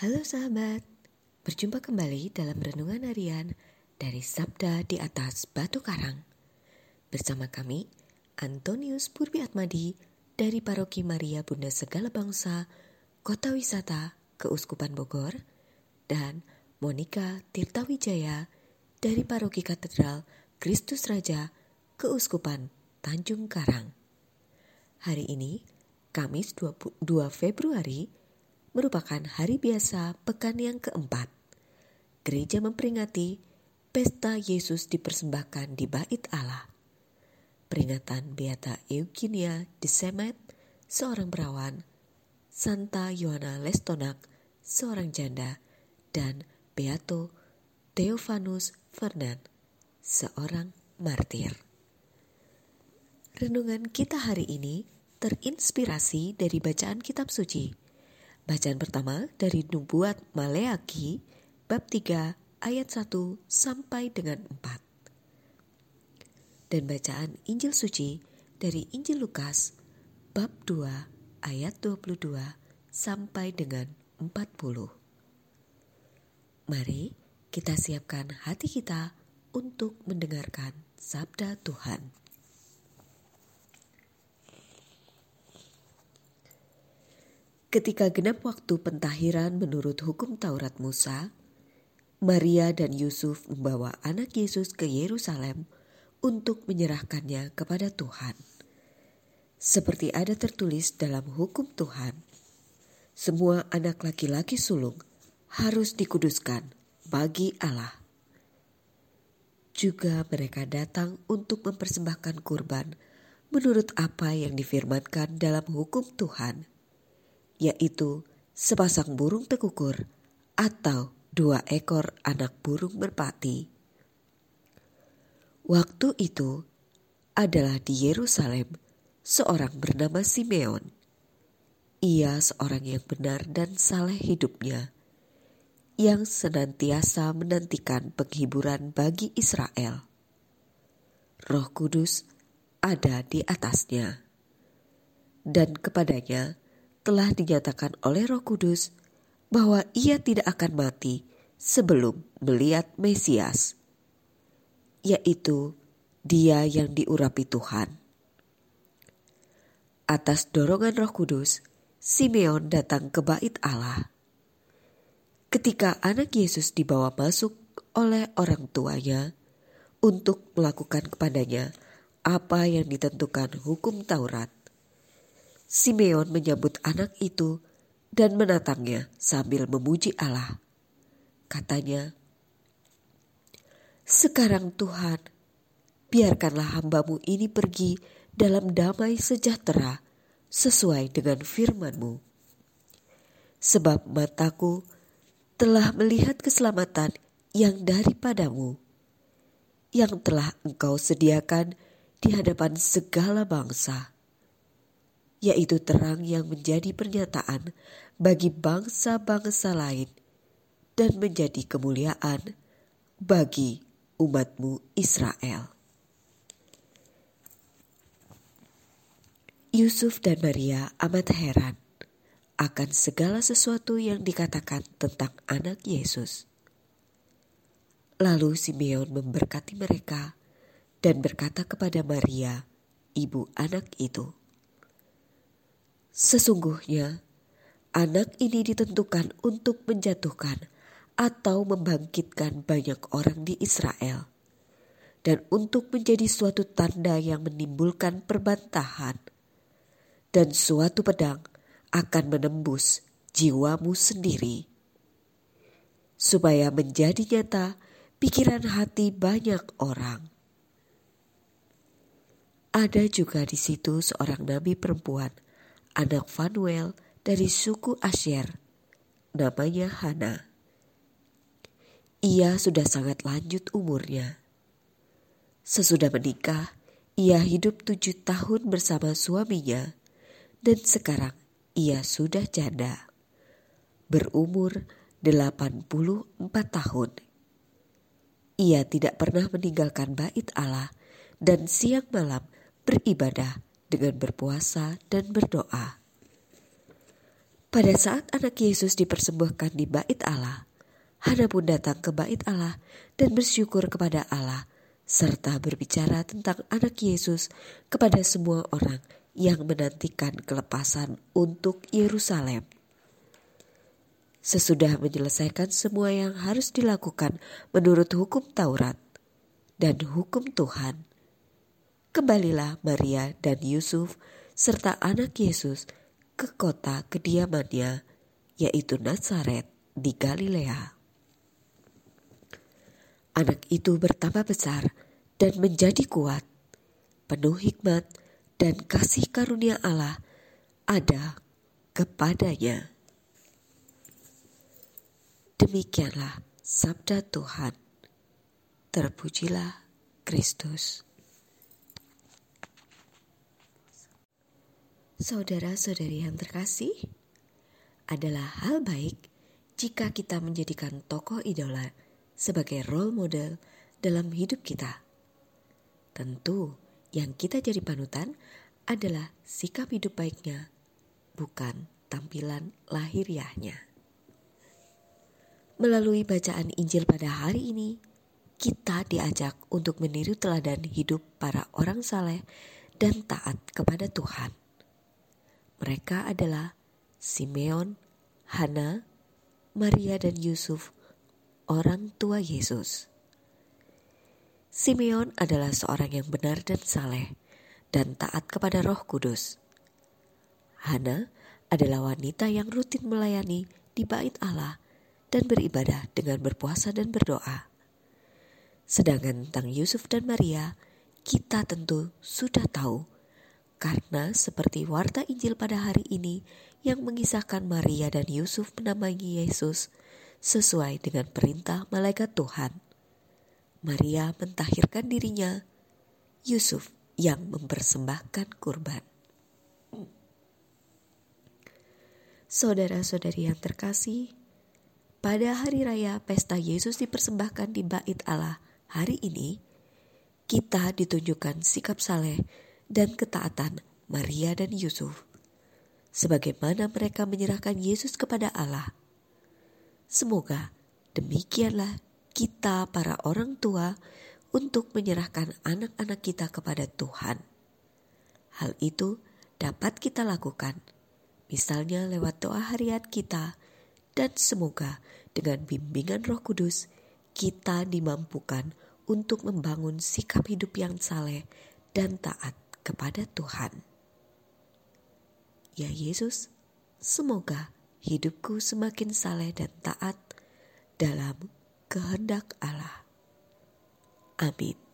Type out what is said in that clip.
Halo sahabat, berjumpa kembali dalam renungan harian dari Sabda di atas Batu Karang. Bersama kami, Antonius Purbi Atmadi dari Paroki Maria Bunda Segala Bangsa, Kota Wisata, Keuskupan Bogor, dan Monica Tirtawijaya dari Paroki Katedral Kristus Raja, Keuskupan Tanjung Karang. Hari ini, Kamis 22 Februari merupakan hari biasa pekan yang keempat. Gereja memperingati pesta Yesus dipersembahkan di bait Allah. Peringatan Beata Eugenia de Semet, seorang perawan, Santa Yohana Lestonak, seorang janda, dan Beato Theophanus Fernand, seorang martir. Renungan kita hari ini terinspirasi dari bacaan kitab suci. Bacaan pertama dari Nubuat Maleaki bab 3 ayat 1 sampai dengan 4. Dan bacaan Injil suci dari Injil Lukas bab 2 ayat 22 sampai dengan 40. Mari kita siapkan hati kita untuk mendengarkan sabda Tuhan. Ketika genap waktu pentahiran menurut hukum Taurat Musa, Maria dan Yusuf membawa anak Yesus ke Yerusalem untuk menyerahkannya kepada Tuhan. Seperti ada tertulis dalam hukum Tuhan, semua anak laki-laki sulung harus dikuduskan bagi Allah. Juga mereka datang untuk mempersembahkan kurban menurut apa yang difirmankan dalam hukum Tuhan yaitu sepasang burung tekukur atau dua ekor anak burung merpati. Waktu itu adalah di Yerusalem seorang bernama Simeon. Ia seorang yang benar dan saleh hidupnya, yang senantiasa menantikan penghiburan bagi Israel. Roh Kudus ada di atasnya, dan kepadanya telah dinyatakan oleh Roh Kudus bahwa ia tidak akan mati sebelum melihat Mesias, yaitu Dia yang diurapi Tuhan. Atas dorongan Roh Kudus, Simeon datang ke Bait Allah. Ketika anak Yesus dibawa masuk oleh orang tuanya untuk melakukan kepadanya apa yang ditentukan hukum Taurat, Simeon menyambut anak itu dan menatangnya sambil memuji Allah. Katanya, Sekarang Tuhan, biarkanlah hambamu ini pergi dalam damai sejahtera sesuai dengan firman-Mu. Sebab mataku telah melihat keselamatan yang daripadamu, yang telah engkau sediakan di hadapan segala bangsa yaitu terang yang menjadi pernyataan bagi bangsa-bangsa lain dan menjadi kemuliaan bagi umatmu Israel. Yusuf dan Maria amat heran akan segala sesuatu yang dikatakan tentang anak Yesus. Lalu Simeon memberkati mereka dan berkata kepada Maria, ibu anak itu, Sesungguhnya, anak ini ditentukan untuk menjatuhkan atau membangkitkan banyak orang di Israel, dan untuk menjadi suatu tanda yang menimbulkan perbantahan, dan suatu pedang akan menembus jiwamu sendiri, supaya menjadi nyata pikiran hati banyak orang. Ada juga di situ seorang nabi perempuan anak Fanuel dari suku Asher, namanya Hana. Ia sudah sangat lanjut umurnya. Sesudah menikah, ia hidup tujuh tahun bersama suaminya dan sekarang ia sudah janda. Berumur 84 tahun. Ia tidak pernah meninggalkan bait Allah dan siang malam beribadah dengan berpuasa dan berdoa. Pada saat anak Yesus dipersembahkan di bait Allah, Hana pun datang ke bait Allah dan bersyukur kepada Allah serta berbicara tentang anak Yesus kepada semua orang yang menantikan kelepasan untuk Yerusalem. Sesudah menyelesaikan semua yang harus dilakukan menurut hukum Taurat dan hukum Tuhan, kembalilah Maria dan Yusuf serta anak Yesus ke kota kediamannya, yaitu Nazaret di Galilea. Anak itu bertambah besar dan menjadi kuat, penuh hikmat dan kasih karunia Allah ada kepadanya. Demikianlah sabda Tuhan. Terpujilah Kristus. Saudara-saudari yang terkasih, adalah hal baik jika kita menjadikan tokoh idola sebagai role model dalam hidup kita. Tentu, yang kita jadi panutan adalah sikap hidup baiknya, bukan tampilan lahiriahnya. Melalui bacaan Injil pada hari ini, kita diajak untuk meniru teladan hidup para orang saleh dan taat kepada Tuhan. Mereka adalah Simeon, Hana, Maria dan Yusuf, orang tua Yesus. Simeon adalah seorang yang benar dan saleh dan taat kepada Roh Kudus. Hana adalah wanita yang rutin melayani di bait Allah dan beribadah dengan berpuasa dan berdoa. Sedangkan tentang Yusuf dan Maria, kita tentu sudah tahu karena seperti warta Injil pada hari ini yang mengisahkan Maria dan Yusuf menamai Yesus sesuai dengan perintah malaikat Tuhan. Maria mentahirkan dirinya, Yusuf yang mempersembahkan kurban. Saudara-saudari yang terkasih, pada hari raya pesta Yesus dipersembahkan di bait Allah hari ini, kita ditunjukkan sikap saleh dan ketaatan Maria dan Yusuf, sebagaimana mereka menyerahkan Yesus kepada Allah. Semoga demikianlah kita, para orang tua, untuk menyerahkan anak-anak kita kepada Tuhan. Hal itu dapat kita lakukan, misalnya lewat doa harian kita, dan semoga dengan bimbingan Roh Kudus kita dimampukan untuk membangun sikap hidup yang saleh dan taat kepada Tuhan. Ya Yesus, semoga hidupku semakin saleh dan taat dalam kehendak Allah. Amin.